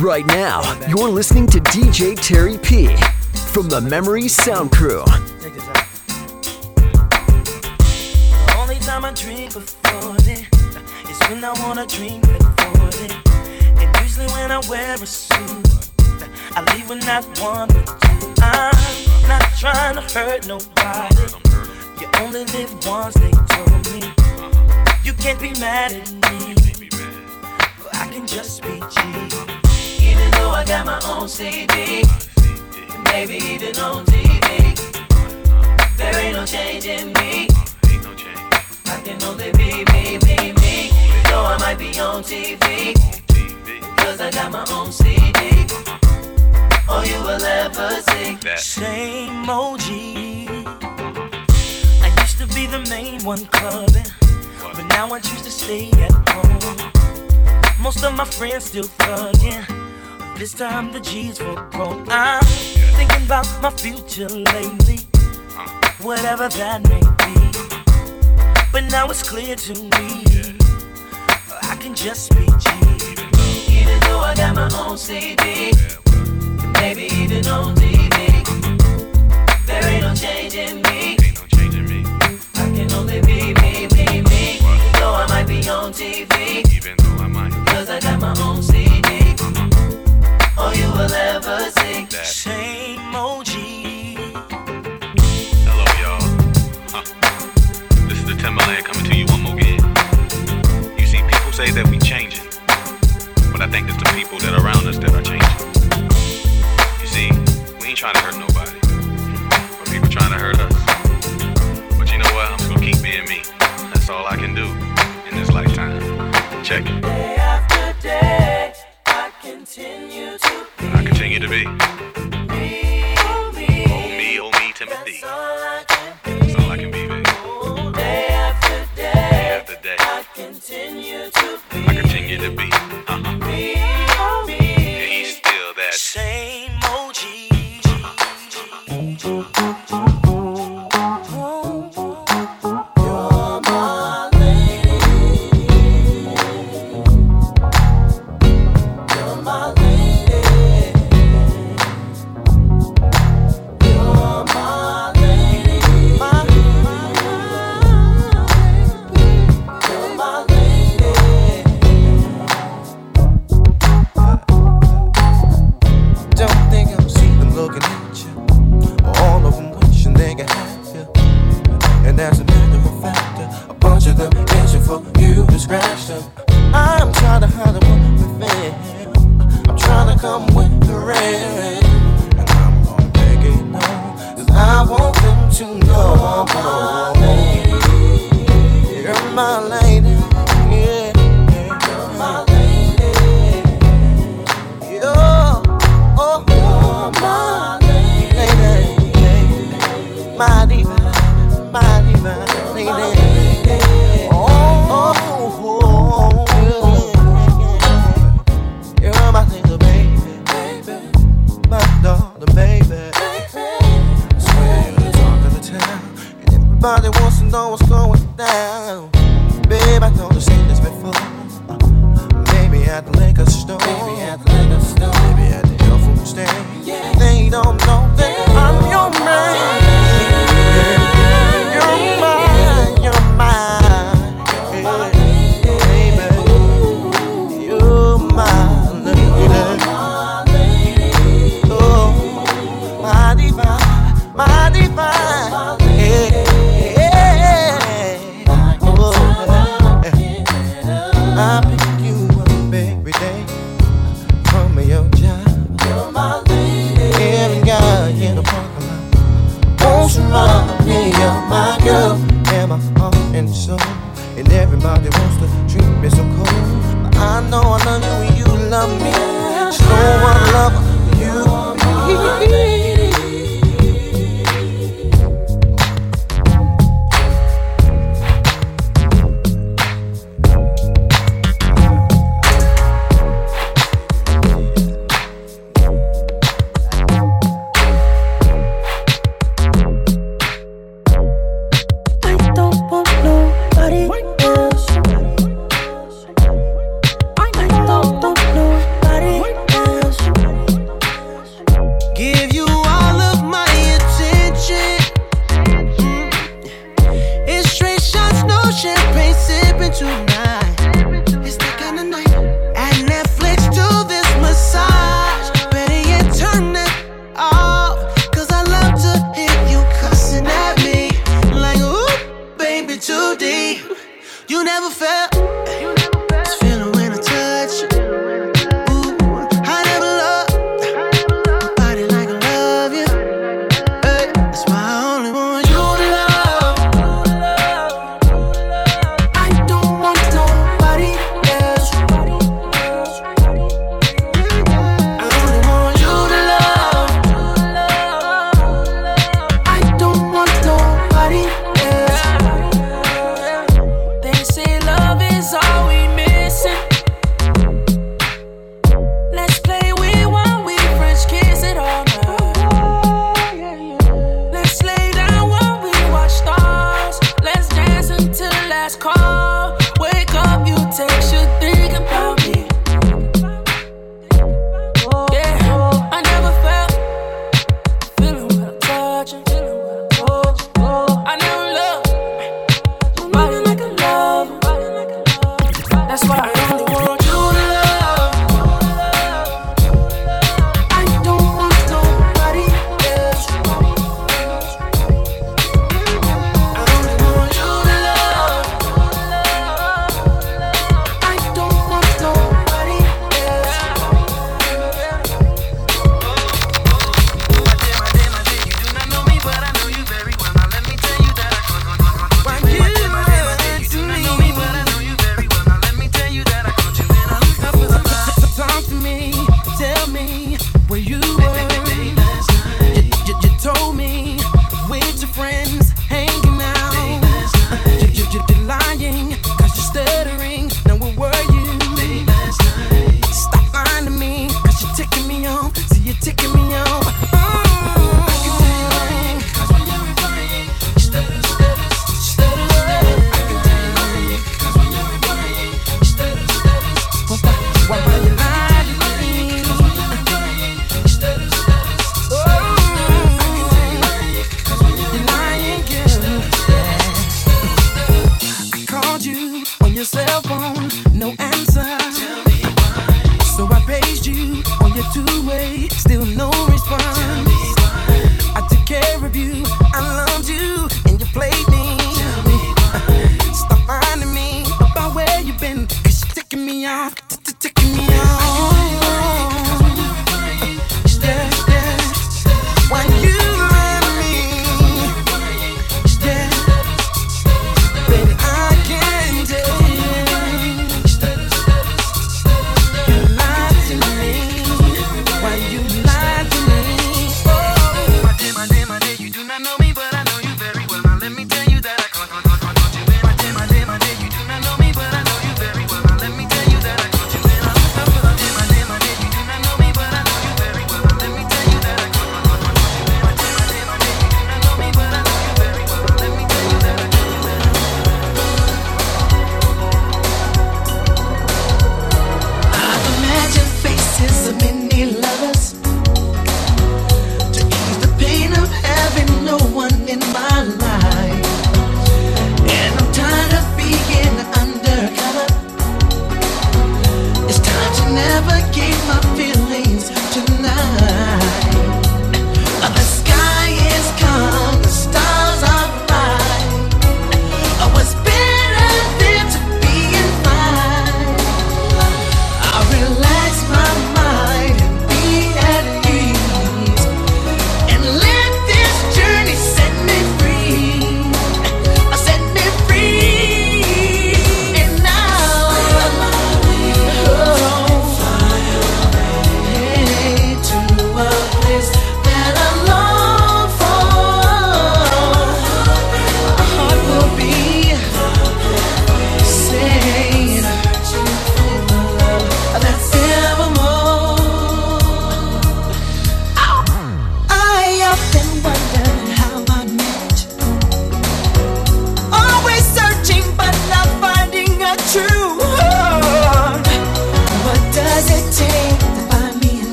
Right now, you're listening to DJ Terry P from the Memory Sound Crew. Only time I drink before then is when I wanna drink before then. And usually when I wear a suit, I leave. I'm not trying to hurt nobody. You only live once, they told me. You can't be mad at me. I can just be. Though I got my own CD, maybe even on TV. There ain't no change in me. I can only be me, me, me. Though I might be on TV, cause I got my own CD. All oh, you will ever see. Same OG. I used to be the main one clubbing, but now I choose to stay at home. Most of my friends still thugging. This time the G's were grown. I'm thinking about my future lately, whatever that may be. But now it's clear to me, I can just be G. Even though I got my own CD, maybe even on TV, there ain't no change in me. I can only be me, me, me. Though I might be on TV, cause I got my own CD. All you will ever see, same OG. Hello, y'all. Huh. This is the Timberland coming to you one more again. You see, people say that we changing, but I think it's the people that are around us that are changing. You see, we ain't trying to hurt nobody, but people trying to hurt us. But you know what? I'm just gonna keep being me. That's all I can do in this lifetime. Check it. Continue to be I continue to be.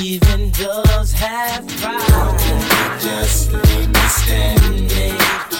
Even doves have pride. How can you just leave me standing?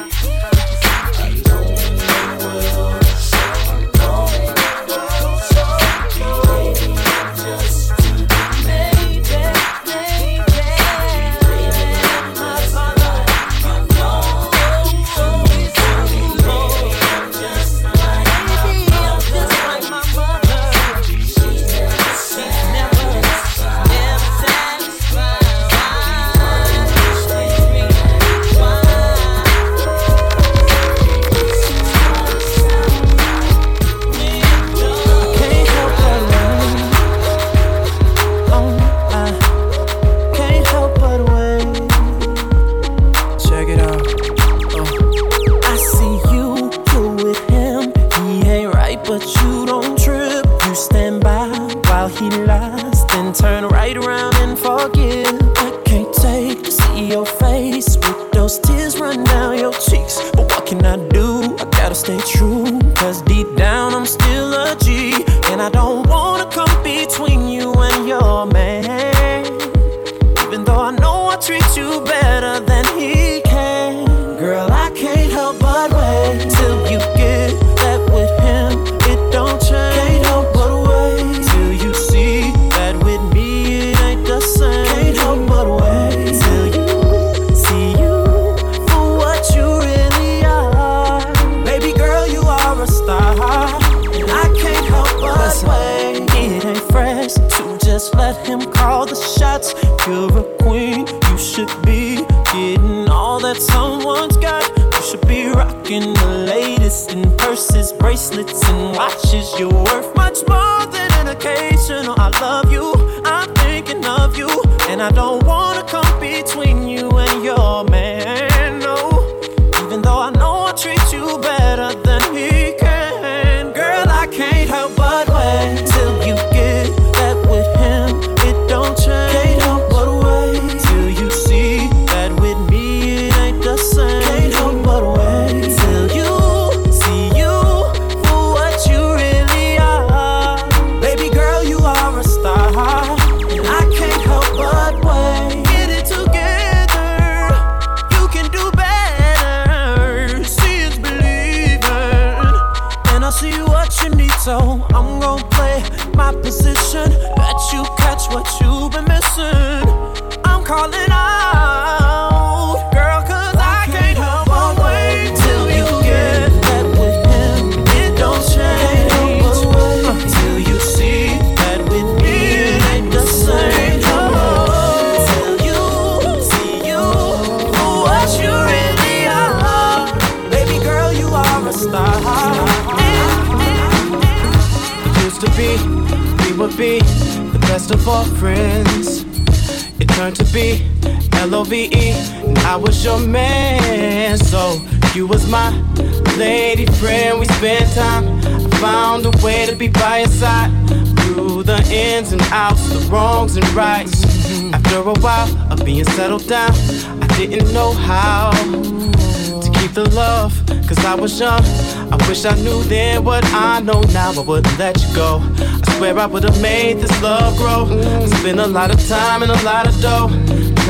I was young. I wish I knew then what I know now, I wouldn't let you go. I swear I would've made this love grow. Spent a lot of time and a lot of dough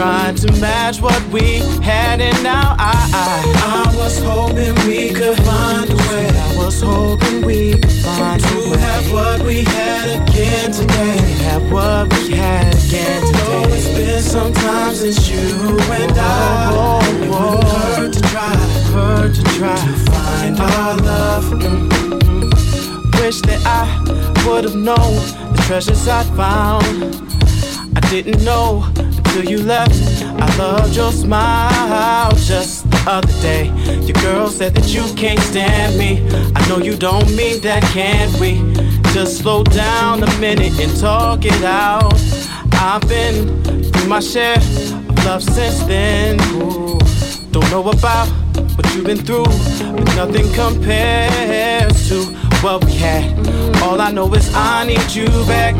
trying to match what we had, and now I, I, was hoping we could find a way. I was hoping we could find a way to have what we had again today. Have what we had again today. Oh, it's been some time since you and I. Oh. It hurt to try, hurt to try to find our love. Mm-hmm. Wish that I would have known the treasures I found. I didn't know till you left. I loved your smile just the other day. Your girl said that you can't stand me. I know you don't mean that, can we? Just slow down a minute and talk it out. I've been through my share of love since then. Ooh, don't know about what you've been through, but nothing compares to what we had. All I know is I need you back,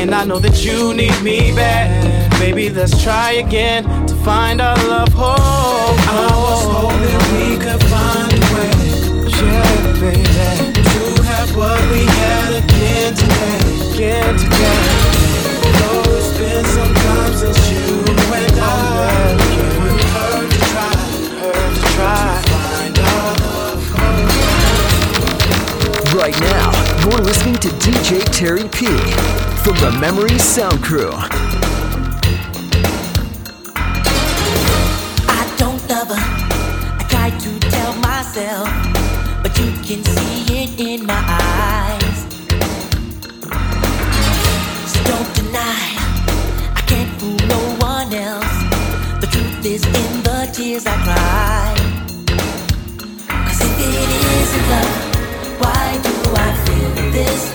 and I know that you need me back. Baby, let's try again to find our love home. I was hoping we could find a way, yeah, baby, to have what we had again today, again today. Though it's been some time since you and I, it hurt to try, hurt to try. Find our love Right now, you're listening to DJ Terry P from the Memory Sound Crew. Can see it in my eyes. So don't deny, I can't fool no one else. The truth is in the tears I cry. Cause if it isn't love, why do I feel this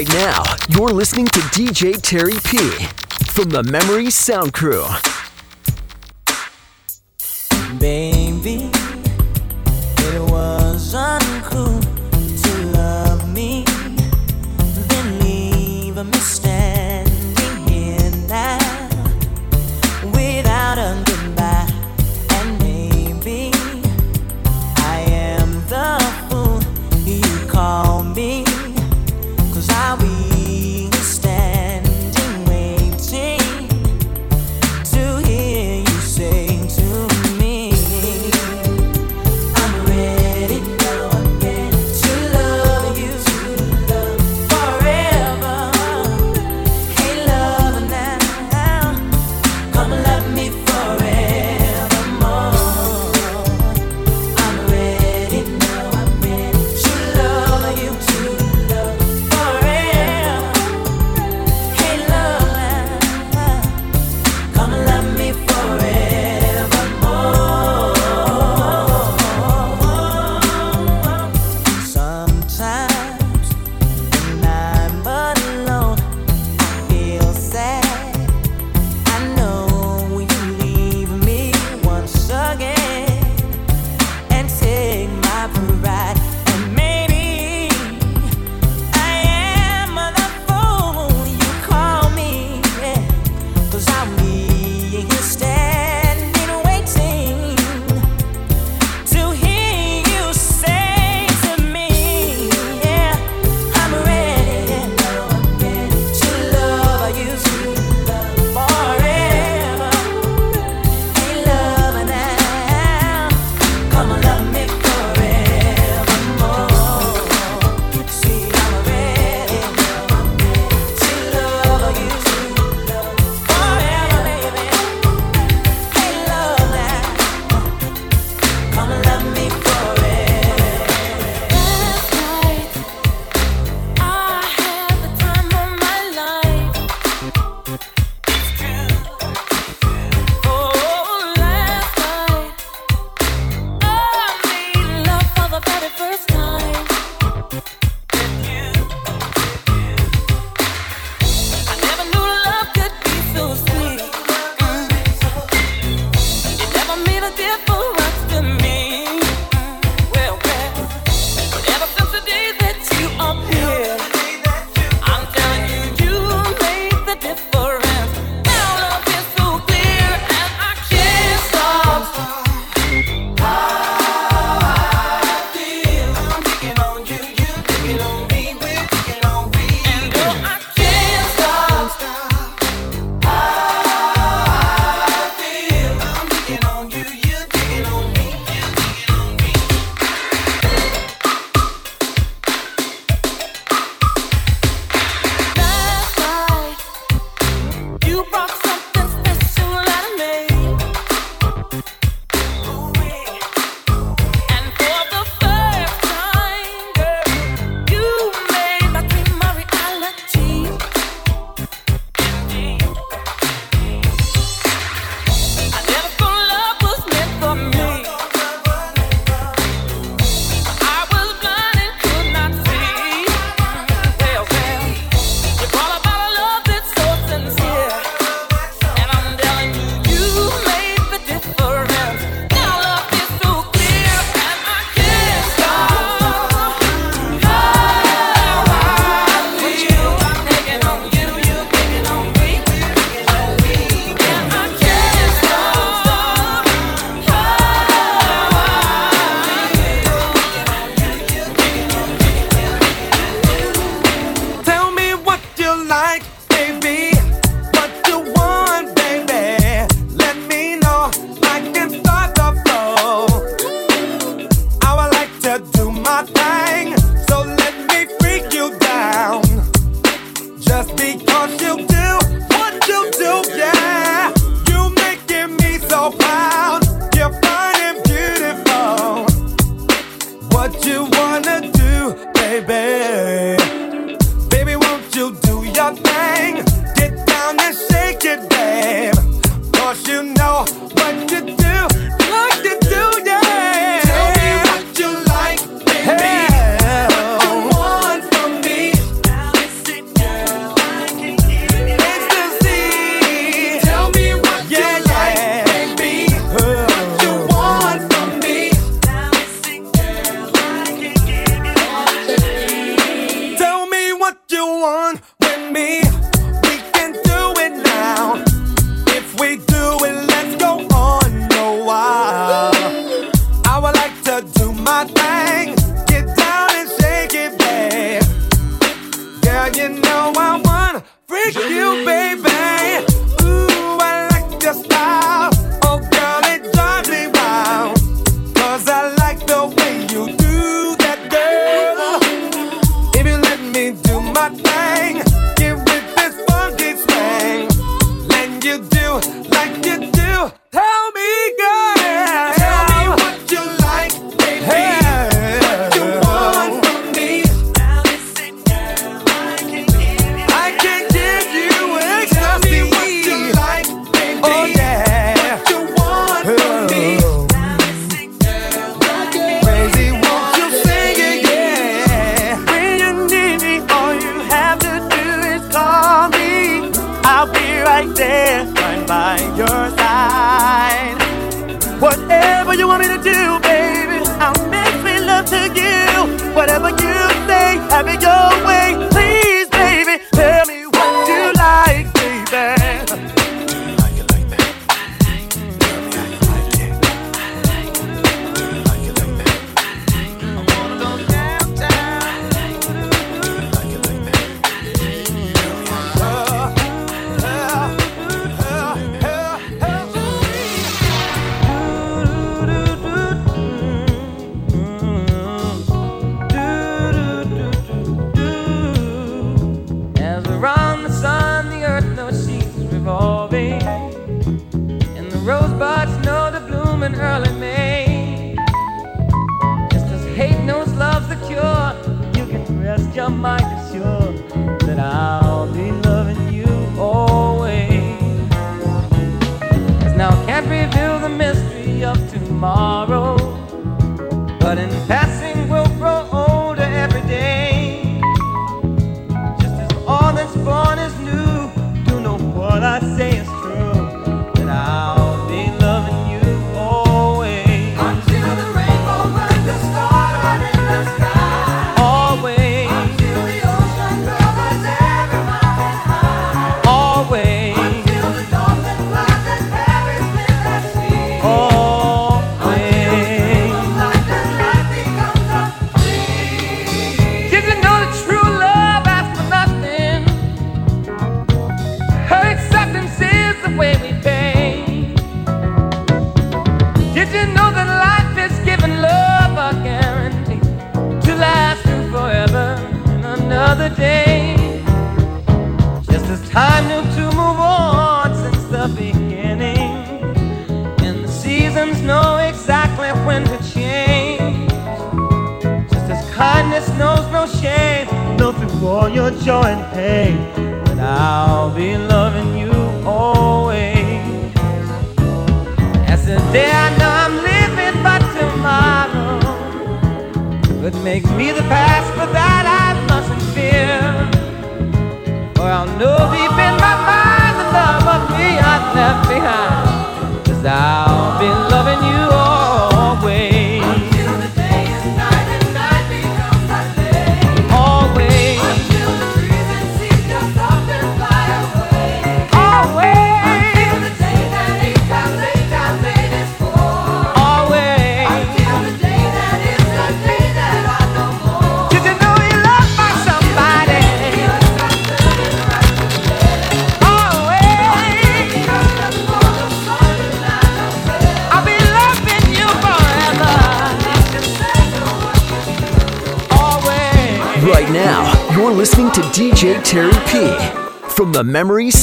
Right now, you're listening to DJ Terry P from the Memory Sound Crew. Baby, it was uncool to love me, then leave a mistake.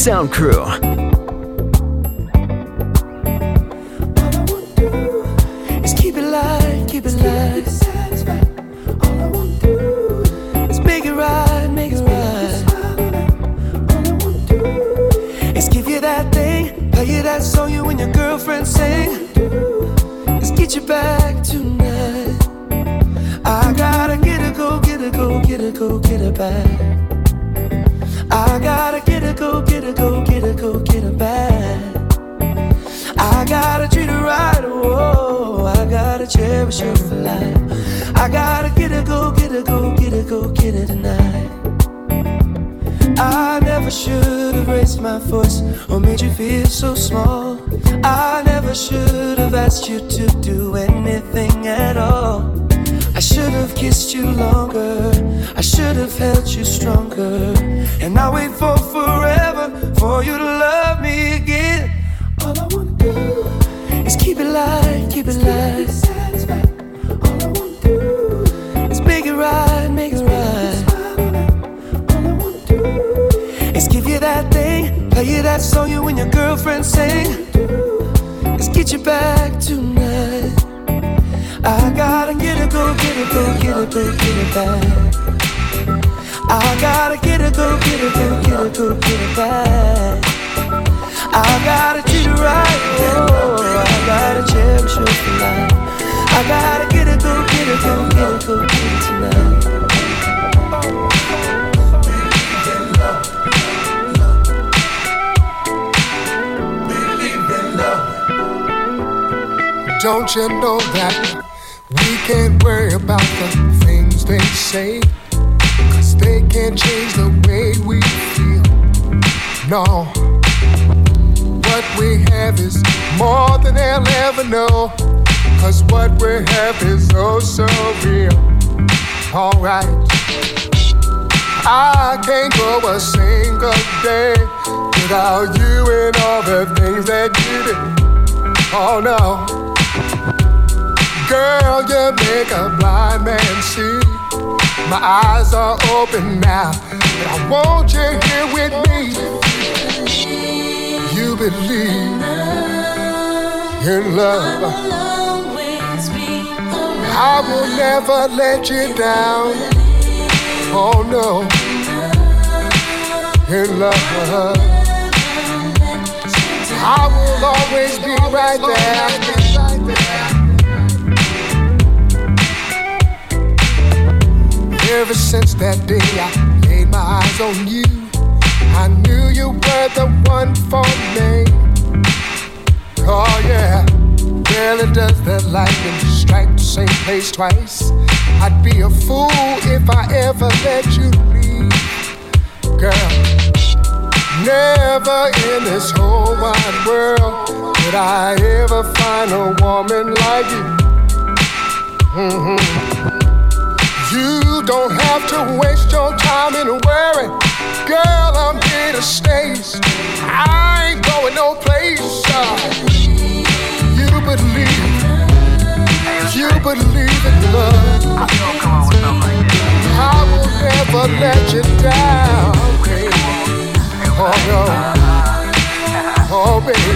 Sound Crew. Cherish her for life. I gotta get her, go get her, go get her, go get it tonight. I never should have raised my voice or made you feel so small. I never should have asked you to do anything at all. I should have kissed you longer. I should have held you stronger. And I wait for forever for you to love me again. All I wanna do is keep it light, keep it light. Right, make it right. All I wanna do is give you that thing, play you that song you and your girlfriend sing. Is get you back tonight. I gotta get it, go get it, go get it, go get it back. I gotta get it, go get it, go get it, go get it back. I gotta treat it right, oh, I gotta cherish you for life. I gotta get it, go get it, go get it, go get it tonight. Don't you know that we can't worry about the things they say? Cause they can't change the way we feel. No. What we have is more than they'll ever know. Cause what we have is oh so real. Alright. I can't go a single day without you and all the things that you do. Oh no. Girl, you make a blind man see. My eyes are open now, but I want you here with me. You believe in love. I will never let you down. Oh no, in love. I will always be right there. Ever since that day I laid my eyes on you, I knew you were the one for me. Oh yeah, rarely does the lightning strike the same place twice. I'd be a fool if I ever let you leave, girl. Never in this whole wide world could I ever find a woman like you. Mm-hmm. You don't have to waste your time in a worry. Girl, I'm here to stay. I ain't going no place. You believe, you believe in love. I will never let you down, baby. Oh no, oh baby.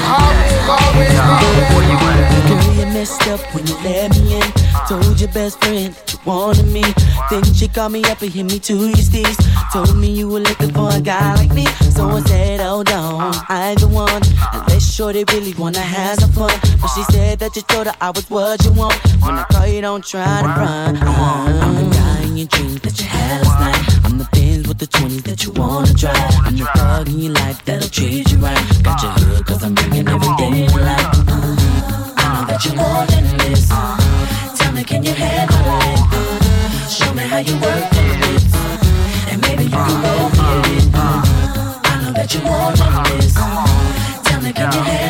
I will always be there. You messed up when you let me in. Told your best friend that you wanted me. Then she called me up and hit me to your steez. Told me you were looking for a guy like me. So I said, hold on, I ain't the one. Unless shorty really wanna have some fun. But she said that you told her I was what you want. When I call you, don't try to run. I'm the guy in your dreams that you had last night. I'm the Benz with the 20s that you wanna drive. I'm the thug in your life that'll treat you right. Got your hood cause I'm bringing every day to life. Uh, I know that you're more than this. Tell me, can you handle me how you work it. And maybe you can go with it. I know that more than this. Tell me, can you handle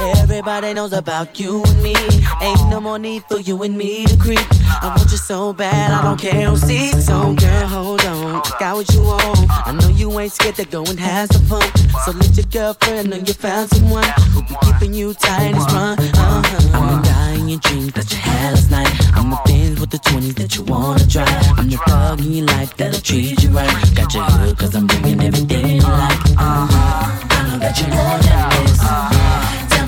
Everybody knows about you and me. Ain't no more need for you and me to creep. I want you so bad, I don't care who sees. So girl, hold on, got what you want. I know you ain't scared to go and have some fun. So let your girlfriend know you found someone who be keeping you tight and strong. Uh-huh. I'm in your dreams that you had last night. I'm the Benz with the 20 that you wanna drive. I'm the thug in your life that'll treat you right. Got your hood cause I'm bringing everything you like. Uh-huh. I know that you're more than this.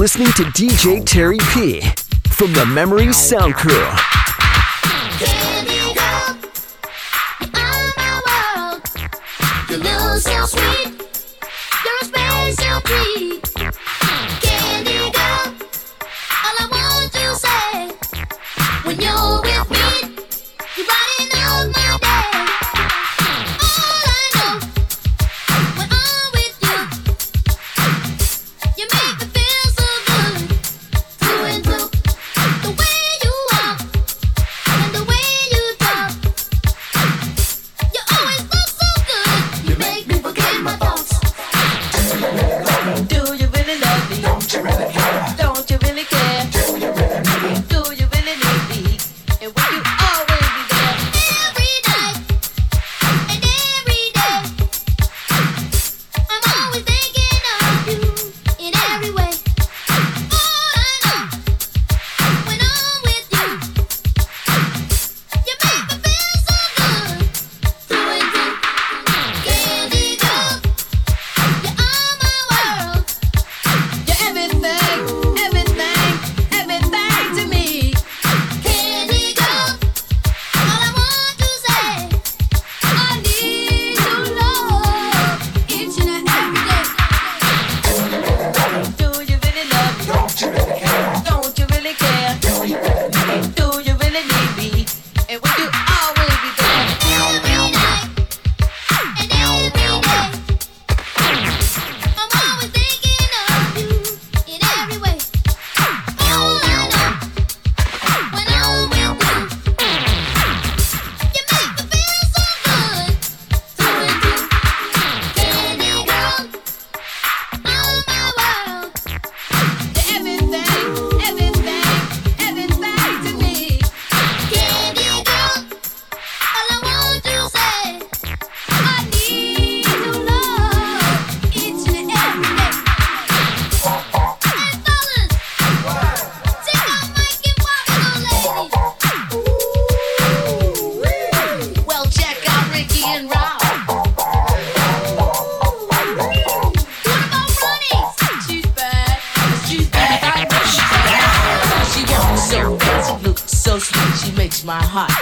listening to DJ Terry P from the Memory Sound Crew.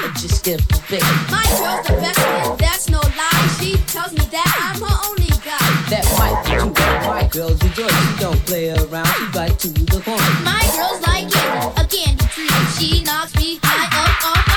but you still big. My girl's the best that's no lie. She tells me that I'm her only guy. That might be true, but my girl's rejoice. She don't play around, she right to the point. My girl's like it, a candy tree. She knocks me high up off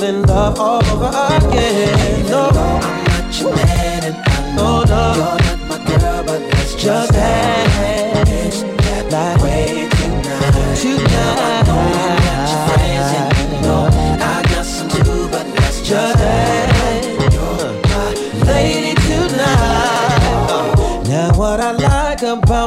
fall in love all over again. No, I'm not your man, and I know no, you're not my girl, but that's just that.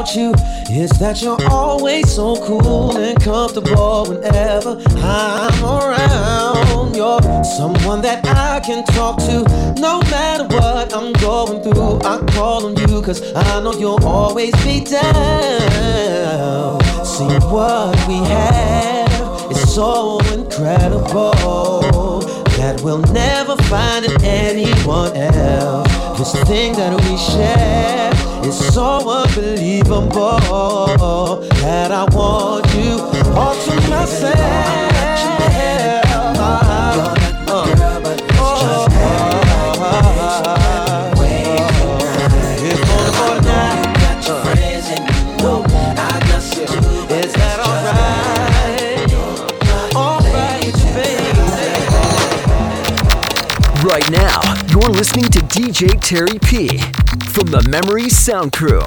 about you is that you're always so cool and comfortable whenever I'm around. You're someone that I can talk to no matter what I'm going through. I call on you cause I know you'll always be down. See what we have is so incredible that we'll never find in anyone else. This thing that we share it's so unbelievable that I want you all to myself. Right now, you're listening to DJ Terry P from the Memory Sound Crew.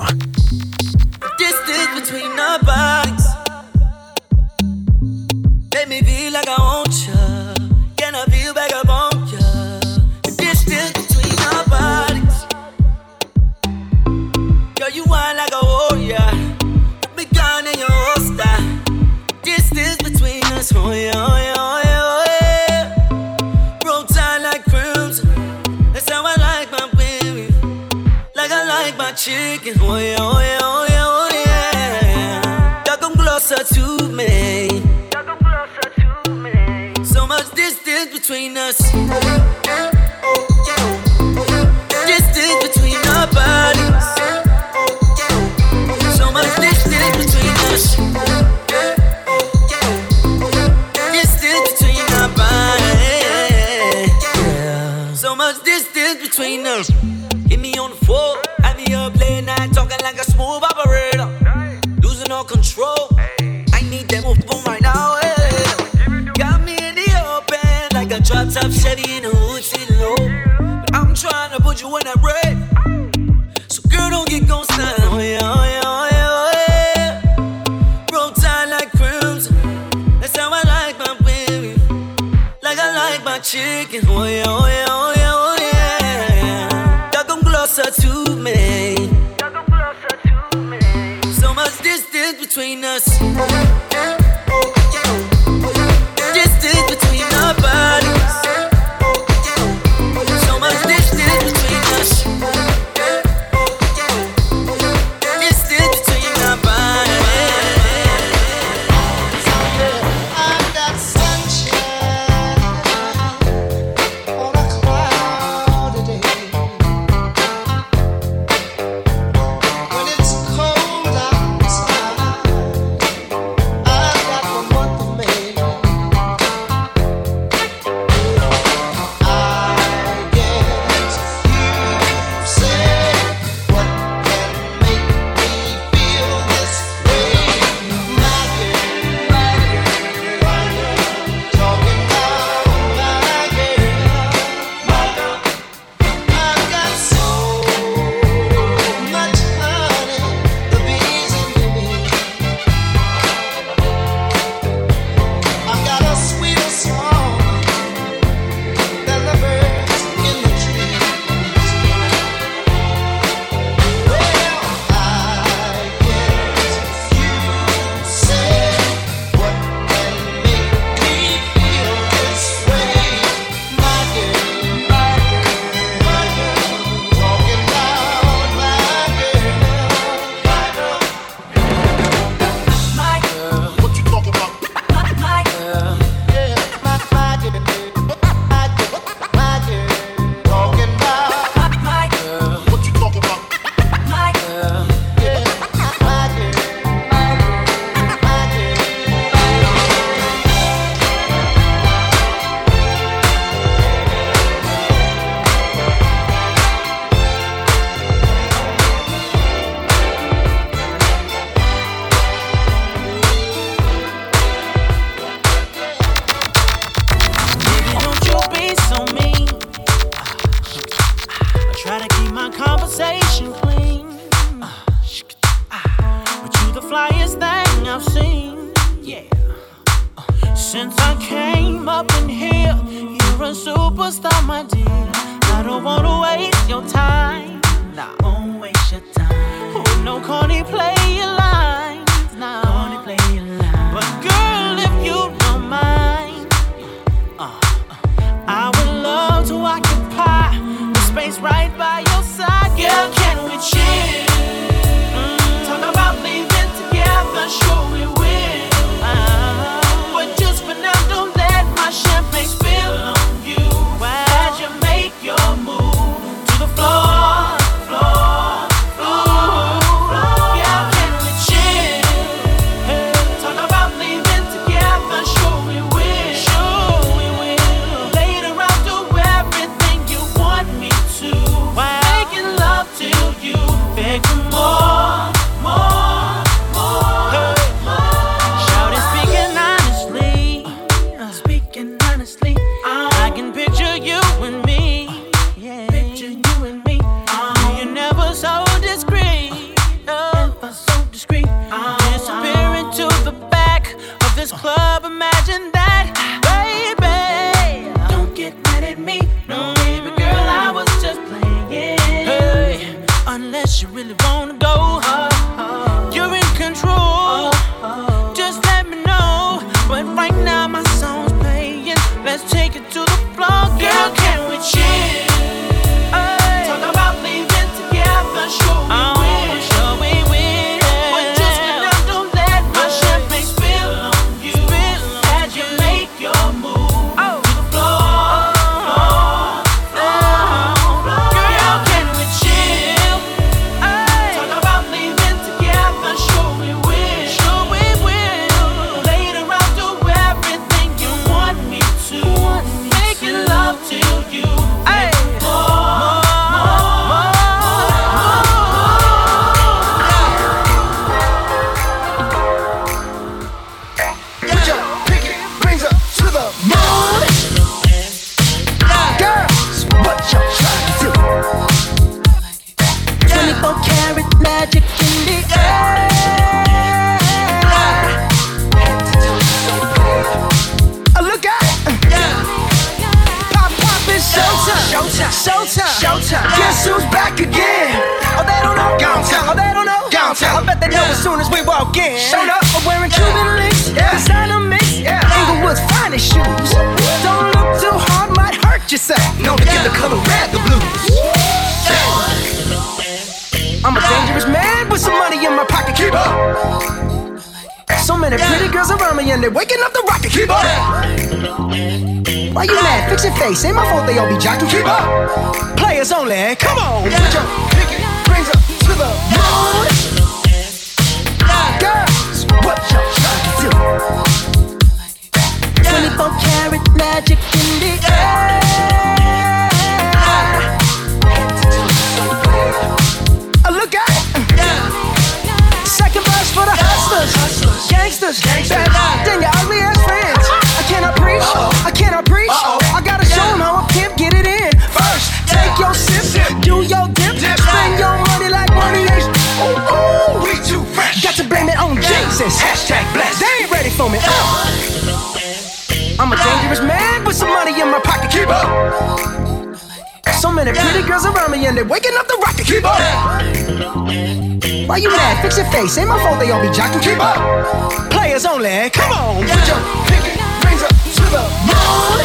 face. Ain't my fault they all be jocking. Keep up. Players only. Come on. Put your pinky rings up to the moon.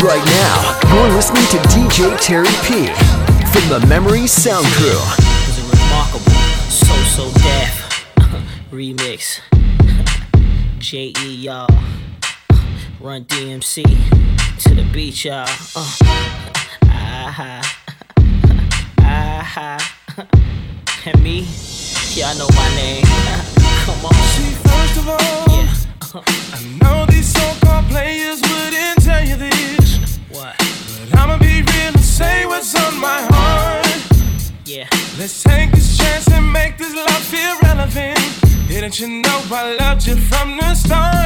Right now, you're listening to DJ Terry P from the Memory Sound Crew. It was a remarkable so-so death remix appreciate y'all. Run DMC to the beach, y'all. Uh, ah ha, And me, y'all know my name. Come on. See, first of all, yeah. I know these songs. I loved you from the start.